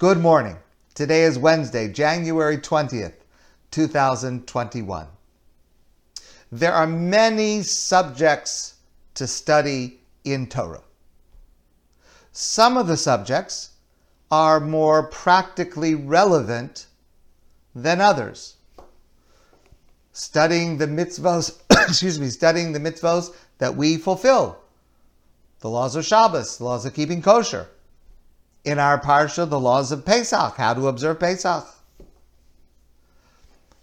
Good morning. Today is Wednesday, January 20th, 2021. There are many subjects to study in Torah. Some of the subjects are more practically relevant than others. Studying the mitzvahs, excuse me, studying the mitzvahs that we fulfill, the laws of Shabbos, the laws of keeping kosher in our parsha the laws of Pesach, how to observe Pesach,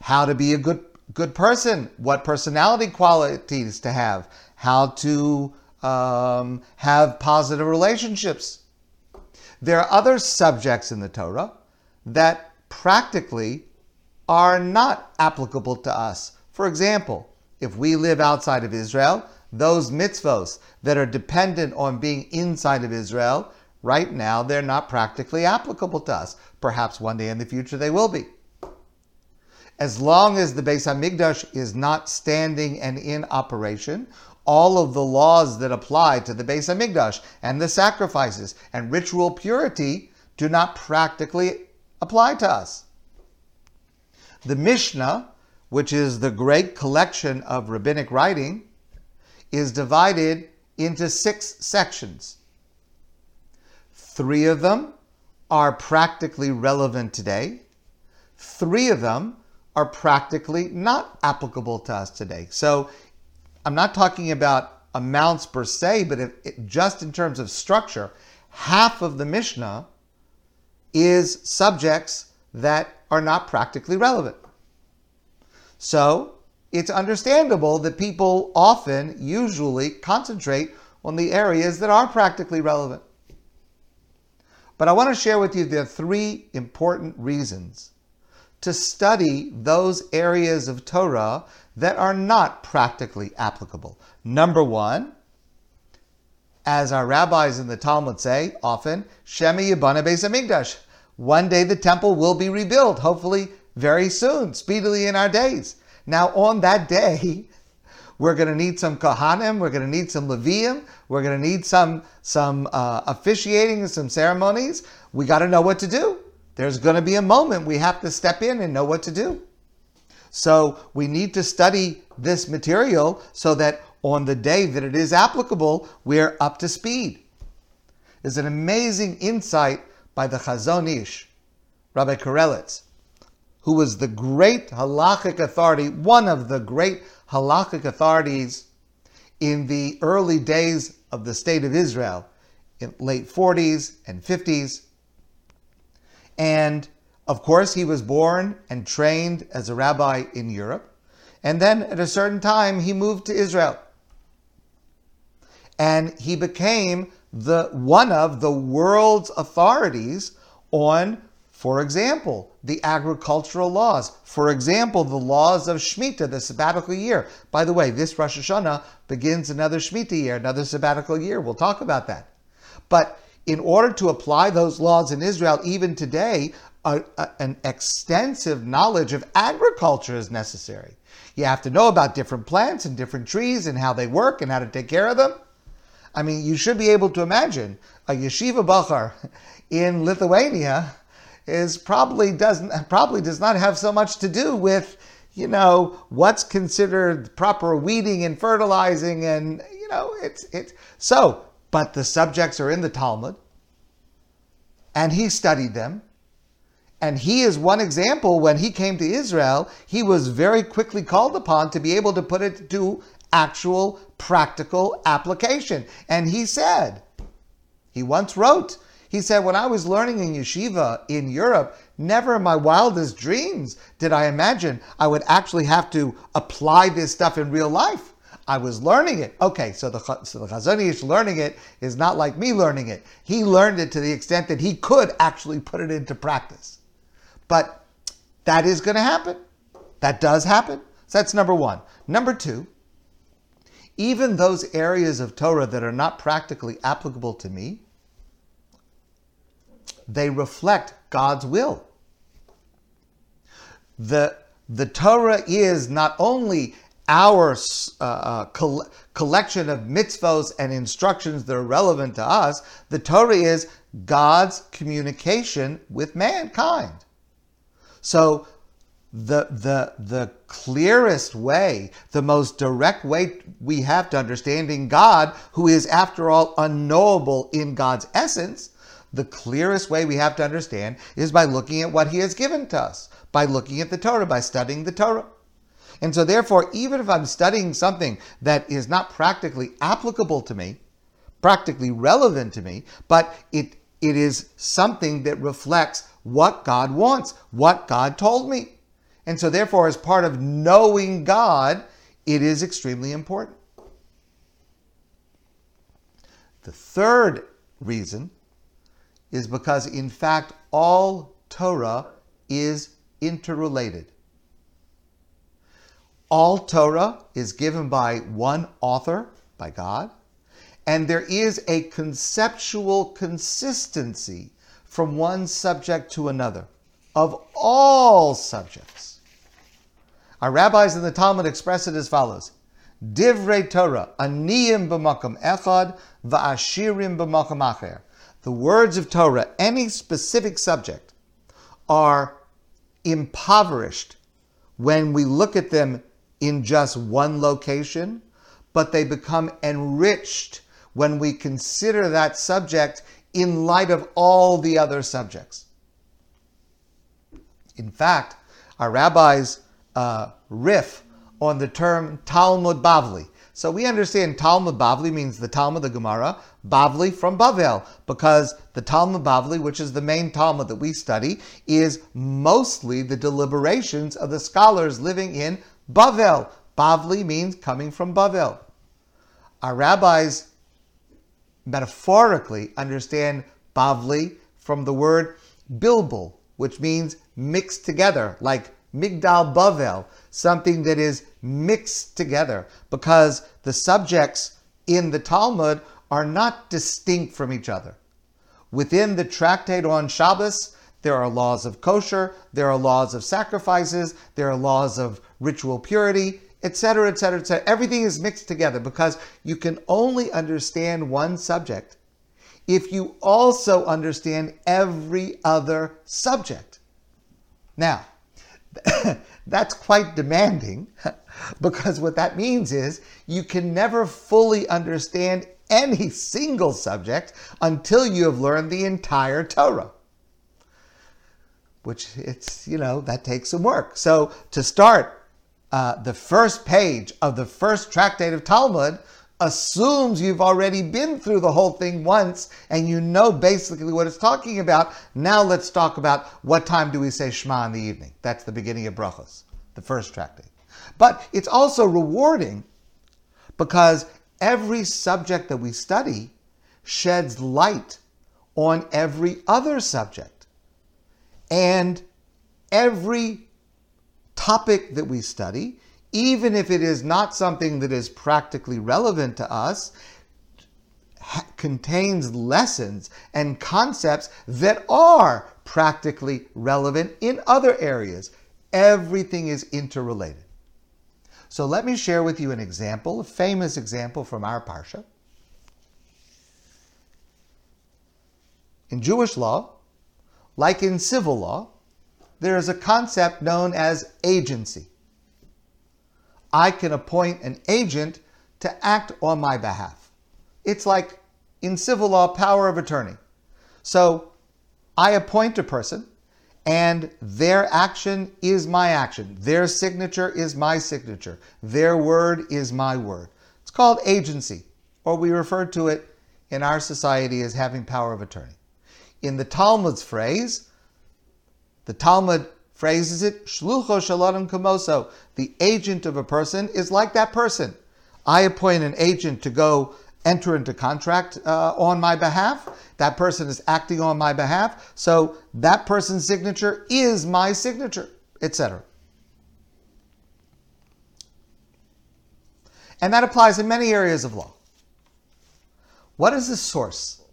how to be a good good person, what personality qualities to have, how to um, have positive relationships. There are other subjects in the Torah that practically are not applicable to us. For example, if we live outside of Israel, those mitzvos that are dependent on being inside of Israel Right now, they're not practically applicable to us. Perhaps one day in the future they will be. As long as the Beis Hamikdash is not standing and in operation, all of the laws that apply to the Beis Hamikdash and the sacrifices and ritual purity do not practically apply to us. The Mishnah, which is the great collection of rabbinic writing, is divided into six sections. Three of them are practically relevant today. Three of them are practically not applicable to us today. So I'm not talking about amounts per se, but it, just in terms of structure, half of the Mishnah is subjects that are not practically relevant. So it's understandable that people often, usually, concentrate on the areas that are practically relevant. But I want to share with you the three important reasons to study those areas of Torah that are not practically applicable. Number one, as our rabbis in the Talmud say often, Shemi Yibana Beis. One day the temple will be rebuilt, hopefully very soon, speedily in our days. Now, on that day, we're going to need some Kohanim. We're going to need some Leviim. We're going to need some, some uh, officiating and some ceremonies. We got to know what to do. There's going to be a moment we have to step in and know what to do. So we need to study this material so that on the day that it is applicable, we're up to speed. There's an amazing insight by the Chazon Ish, Rabbi Karelitz, who was the great halachic authority, one of the great halakhic authorities in the early days of the state of Israel, in late 40s and 50s. And of course, he was born and trained as a rabbi in Europe. And then at a certain time, he moved to Israel. And he became the one of the world's authorities on for example, the agricultural laws. For example, the laws of Shemitah, the sabbatical year. By the way, this Rosh Hashanah begins another Shemitah year, another sabbatical year. We'll talk about that. But in order to apply those laws in Israel, even today, a, a, an extensive knowledge of agriculture is necessary. You have to know about different plants and different trees and how they work and how to take care of them. I mean, you should be able to imagine a yeshiva bachar in Lithuania is probably doesn't probably does not have so much to do with you know what's considered proper weeding and fertilizing and you know it's it's so but the subjects are in the Talmud and he studied them and he is one example. When he came to Israel he was very quickly called upon to be able to put it to actual practical application. And he said he once wrote he said, When I was learning in yeshiva in Europe, never in my wildest dreams did I imagine I would actually have to apply this stuff in real life. I was learning it. Okay, so the, so the Chazon Ish learning it is not like me learning it. He learned it to the extent that he could actually put it into practice. But that is going to happen. That does happen. So that's number one. Number two, even those areas of Torah that are not practically applicable to me, they reflect God's will. The, the Torah is not only our uh, uh col- collection of mitzvos and instructions that are relevant to us. The Torah is God's communication with mankind. So the the the clearest way, the most direct way we have to understanding God, who is after all unknowable in God's essence, the clearest way we have to understand is by looking at what he has given to us, by looking at the Torah, by studying the Torah. And so therefore, even if I'm studying something that is not practically applicable to me, practically relevant to me, but it it is something that reflects what God wants, what God told me. And so, therefore, as part of knowing God, it is extremely important. The third reason is because, in fact, all Torah is interrelated. All Torah is given by one author, by God, and there is a conceptual consistency from one subject to another of all subjects. Our rabbis in the Talmud express it as follows. Divrei Torah, aniyim b'makom echad, va'ashirim b'makom acher. The words of Torah, any specific subject, are impoverished when we look at them in just one location, but they become enriched when we consider that subject in light of all the other subjects. In fact, our rabbis uh, riff on the term Talmud Bavli. So we understand Talmud Bavli means the Talmud, of the Gemara, Bavli from Bavel, because the Talmud Bavli, which is the main Talmud that we study, is mostly the deliberations of the scholars living in Bavel. Bavli means coming from Bavel. Our rabbis metaphorically understand Bavli from the word bilbul, which means mixed together, like Migdal Bavel, something that is mixed together, because the subjects in the Talmud are not distinct from each other. Within the tractate on Shabbos, there are laws of kosher, there are laws of sacrifices, there are laws of ritual purity, etc., etc., etc. Everything is mixed together because you can only understand one subject if you also understand every other subject. Now, that's quite demanding because what that means is you can never fully understand any single subject until you have learned the entire Torah. Which it's, you know, that takes some work. So to start uh, the first page of the first tractate of Talmud, assumes you've already been through the whole thing once and you know basically what it's talking about. Now let's talk about what time do we say Shema in the evening. That's the beginning of Brachos, the first tractate. But it's also rewarding because every subject that we study sheds light on every other subject. And every topic that we study even if it is not something that is practically relevant to us, contains lessons and concepts that are practically relevant in other areas. Everything is interrelated. So let me share with you an example, a famous example from our Parsha. In Jewish law, like in civil law, there is a concept known as agency. I can appoint an agent to act on my behalf. It's like in civil law, power of attorney. So I appoint a person, and their action is my action. Their signature is my signature. Their word is my word. It's called agency, or we refer to it in our society as having power of attorney. In the Talmud's phrase, the Talmud phrases it, Shlucho shel adam Kamoso. The agent of a person is like that person. I appoint an agent to go enter into contract uh, on my behalf. That person is acting on my behalf. So that person's signature is my signature, etc. And that applies in many areas of law. What is the source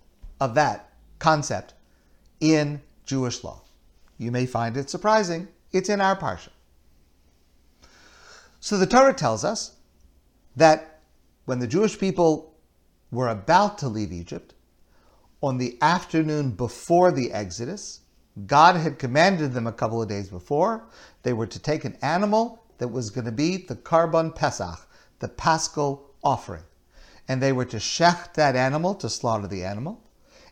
of that concept in Jewish law? You may find it surprising. It's in our Parsha. So the Torah tells us that when the Jewish people were about to leave Egypt, on the afternoon before the Exodus, God had commanded them a couple of days before, they were to take an animal that was going to be the Karban Pesach, the Paschal offering. And they were to shecht that animal, to slaughter the animal,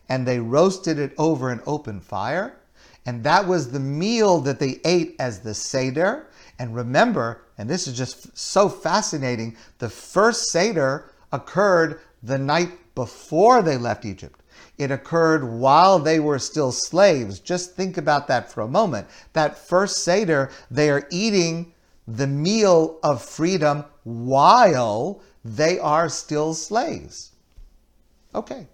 and they roasted it over an open fire. And that was the meal that they ate as the Seder. And remember, and this is just so fascinating, the first Seder occurred the night before they left Egypt. It occurred while they were still slaves. Just think about that for a moment. That first Seder, they are eating the meal of freedom while they are still slaves. Okay.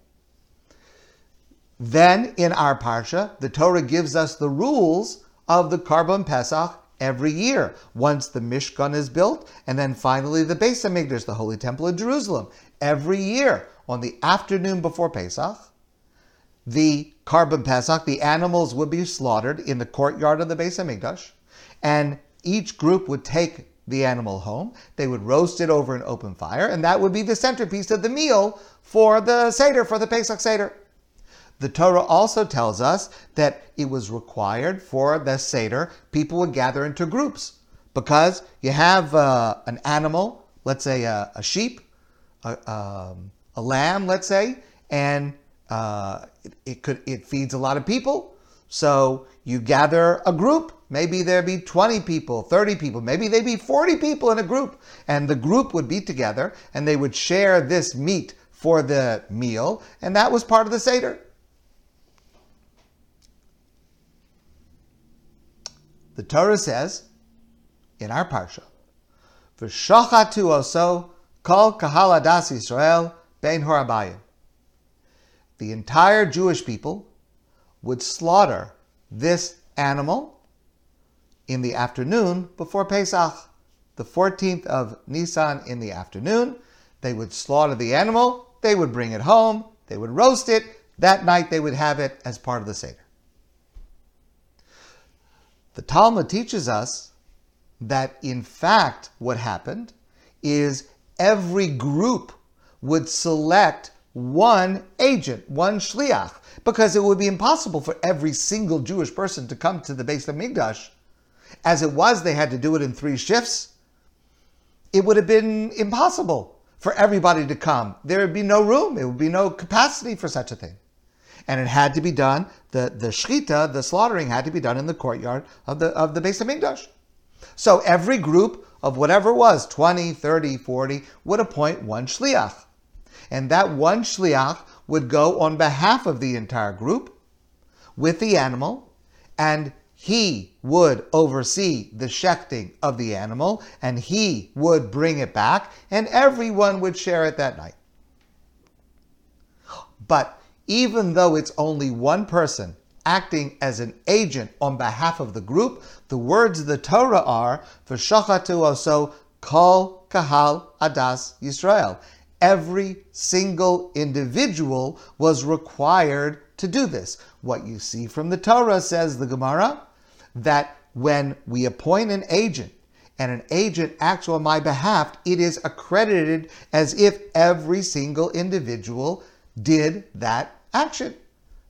Then in our Parsha, the Torah gives us the rules of the Karban Pesach every year, once the Mishkan is built, and then finally the Beis Hamikdash, the Holy Temple of Jerusalem. Every year, on the afternoon before Pesach, the Karban Pesach, the animals would be slaughtered in the courtyard of the Beis Hamikdash, and each group would take the animal home. They would roast it over an open fire, and that would be the centerpiece of the meal for the Seder, for the Pesach Seder. The Torah also tells us that it was required for the Seder, people would gather into groups because you have uh, an animal, let's say a, a sheep, a, um, a, lamb, let's say, and uh, it, it, could it feeds a lot of people. So you gather a group. Maybe there'd be 20 people, 30 people, maybe there be 40 people in a group. And the group would be together and they would share this meat for the meal. And that was part of the Seder. The Torah says in our parsha, "V'shachatu oso kol kahal adas Yisrael ben horabayim." The entire Jewish people would slaughter this animal in the afternoon before Pesach, the 14th of Nisan in the afternoon. They would slaughter the animal, they would bring it home, they would roast it. That night they would have it as part of the Seder. The Talmud teaches us that in fact what happened is every group would select one agent, one shliach, because it would be impossible for every single Jewish person to come to the Beis Hamikdash. As it was, they had to do it in three shifts. It would have been impossible for everybody to come. There would be no room. It would be no capacity for such a thing and it had to be done. The the shchita, the slaughtering, had to be done in the courtyard of the of the Beis Hamikdash. So every group of whatever it was, 20, 30, 40, would appoint one shliach. And that one shliach would go on behalf of the entire group with the animal, and he would oversee the shechting of the animal, and he would bring it back, and everyone would share it that night. But even though it's only one person acting as an agent on behalf of the group, the words of the Torah are, V'shachatu oso kol kahal adas Yisrael. Every single individual was required to do this. What you see from the Torah, says the Gemara, that when we appoint an agent, and an agent acts on my behalf, it is accredited as if every single individual did that action.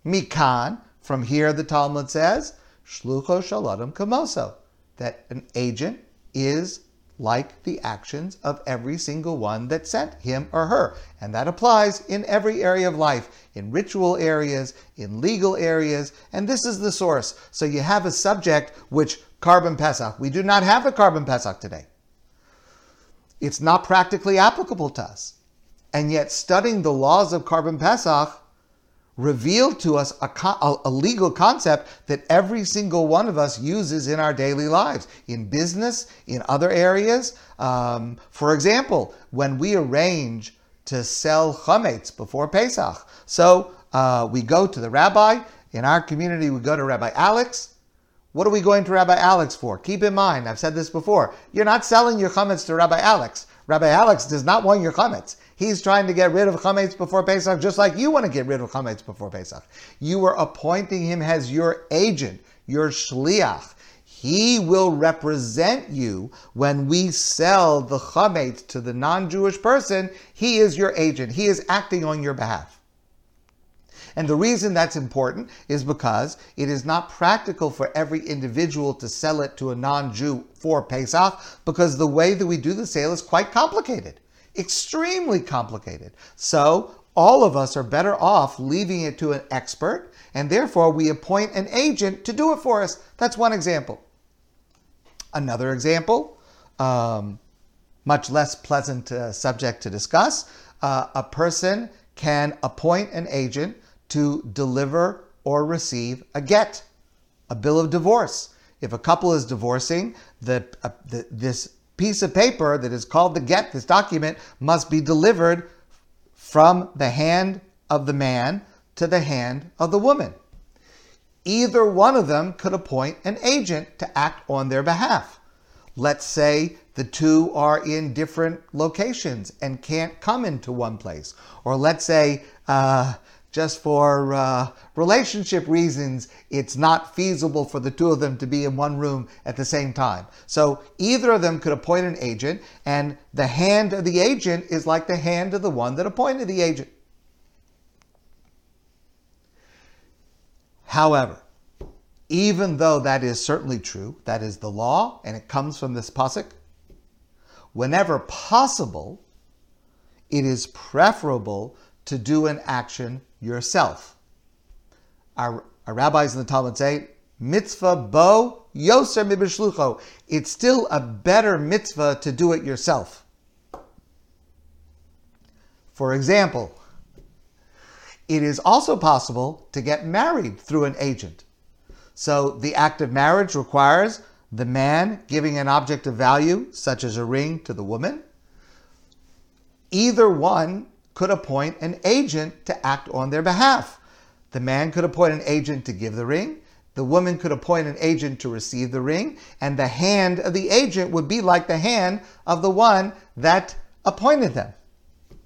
Mikan, from here the Talmud says, Shlucho shel adam Kamoso, that an agent is like the actions of every single one that sent him or her. And that applies in every area of life, in ritual areas, in legal areas, and this is the source. So you have a subject which Karban Pesach. We do not have a Karban Pesach today. It's not practically applicable to us. And yet studying the laws of Karban Pesach revealed to us a, a, legal concept that every single one of us uses in our daily lives, in business, in other areas. Um, for example, when we arrange to sell chametz before Pesach, so uh, we go to the rabbi. In our community, we go to Rabbi Alex. What are we going to Rabbi Alex for? Keep in mind, I've said this before. You're not selling your chametz to Rabbi Alex. Rabbi Alex does not want your chametz. He's trying to get rid of chametz before Pesach, just like you want to get rid of chametz before Pesach. You are appointing him as your agent, your shliach. he will represent you when we sell the chametz to the non-Jewish person. He is your agent. He is acting on your behalf. And the reason that's important is because it is not practical for every individual to sell it to a non-Jew for Pesach because the way that we do the sale is quite complicated, extremely complicated. So all of us are better off leaving it to an expert and therefore we appoint an agent to do it for us. That's one example. Another example, um, much less pleasant uh, subject to discuss, uh, a person can appoint an agent to deliver or receive a get, a bill of divorce. If a couple is divorcing, the, uh, the, this piece of paper that is called the get, this document, must be delivered from the hand of the man to the hand of the woman. Either one of them could appoint an agent to act on their behalf. Let's say the two are in different locations and can't come into one place. Or let's say, uh, just for uh, relationship reasons, it's not feasible for the two of them to be in one room at the same time. So either of them could appoint an agent, and the hand of the agent is like the hand of the one that appointed the agent. However, even though that is certainly true, that is the law, and it comes from this pasuk, whenever possible, it is preferable to do an action yourself. Our, our rabbis in the Talmud say, mitzvah bo yoser mibishlucho. It's still a better mitzvah to do it yourself. For example, it is also possible to get married through an agent. So the act of marriage requires the man giving an object of value, such as a ring, to the woman. Either one could appoint an agent to act on their behalf. The man could appoint an agent to give the ring. The woman could appoint an agent to receive the ring. And the hand of the agent would be like the hand of the one that appointed them.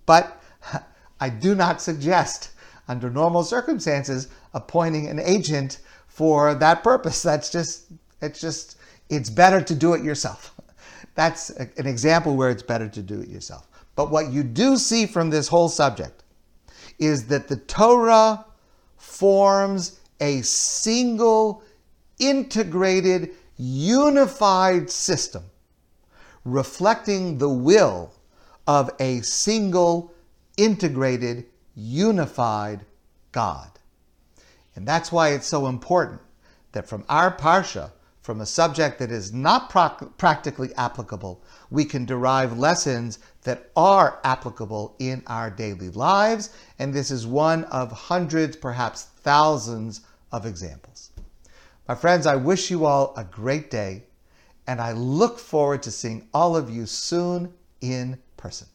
But I do not suggest under normal circumstances, appointing an agent for that purpose. That's just, it's just, it's better to do it yourself. That's an example where it's better to do it yourself. But what you do see from this whole subject is that the Torah forms a single, integrated, unified system reflecting the will of a single, integrated, unified God. And that's why it's so important that from our Parsha, from a subject that is not practically applicable, we can derive lessons that are applicable in our daily lives. And this is one of hundreds, perhaps thousands of examples. My friends, I wish you all a great day, and I look forward to seeing all of you soon in person.